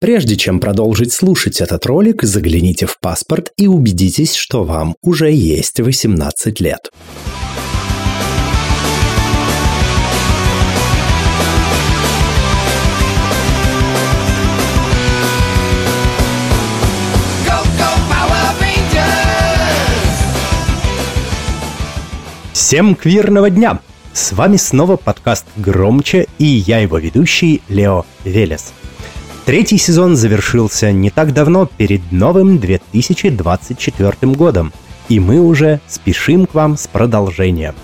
Прежде чем продолжить слушать этот ролик, загляните в паспорт и убедитесь, что вам уже есть 18 лет. Всем квирного дня! С вами снова подкаст «Громче» и я его ведущий Лео Велес – Третий сезон завершился не так давно перед новым 2024 годом, и мы уже спешим к вам с продолжением.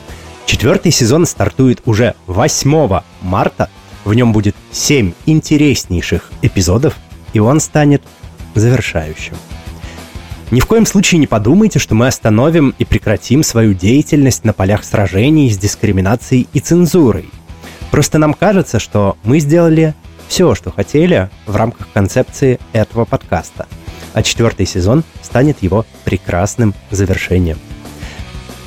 Четвертый сезон стартует уже 8 марта. В нем будет 7 интереснейших эпизодов, и он станет завершающим. Ни в коем случае не подумайте, что мы остановим и прекратим свою деятельность на полях сражений с дискриминацией и цензурой. Просто нам кажется, что мы сделали все, что хотели в рамках концепции этого подкаста. А четвертый сезон станет его прекрасным завершением.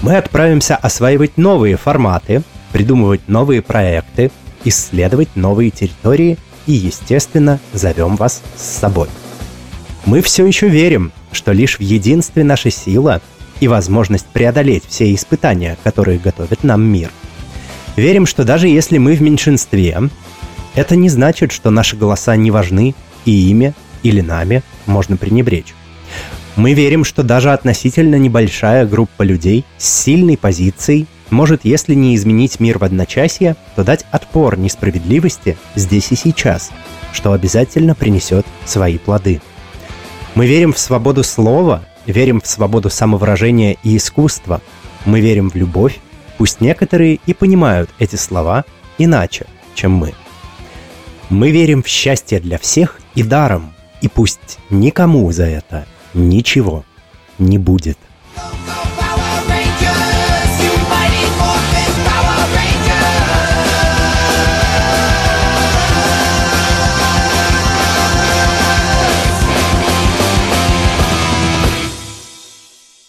Мы отправимся осваивать новые форматы, придумывать новые проекты, исследовать новые территории и, естественно, зовем вас с собой. Мы все еще верим, что лишь в единстве наша сила и возможность преодолеть все испытания, которые готовит нам мир. Верим, что даже если мы в меньшинстве, это не значит, что наши голоса не важны, и ими или нами можно пренебречь. Мы верим, что даже относительно небольшая группа людей с сильной позицией может, если не изменить мир в одночасье, то дать отпор несправедливости здесь и сейчас, что обязательно принесет свои плоды. Мы верим в свободу слова, верим в свободу самовыражения и искусства. Мы верим в любовь, пусть некоторые и понимают эти слова иначе, чем мы. Мы верим в счастье для всех и даром, и пусть никому за это ничего не будет.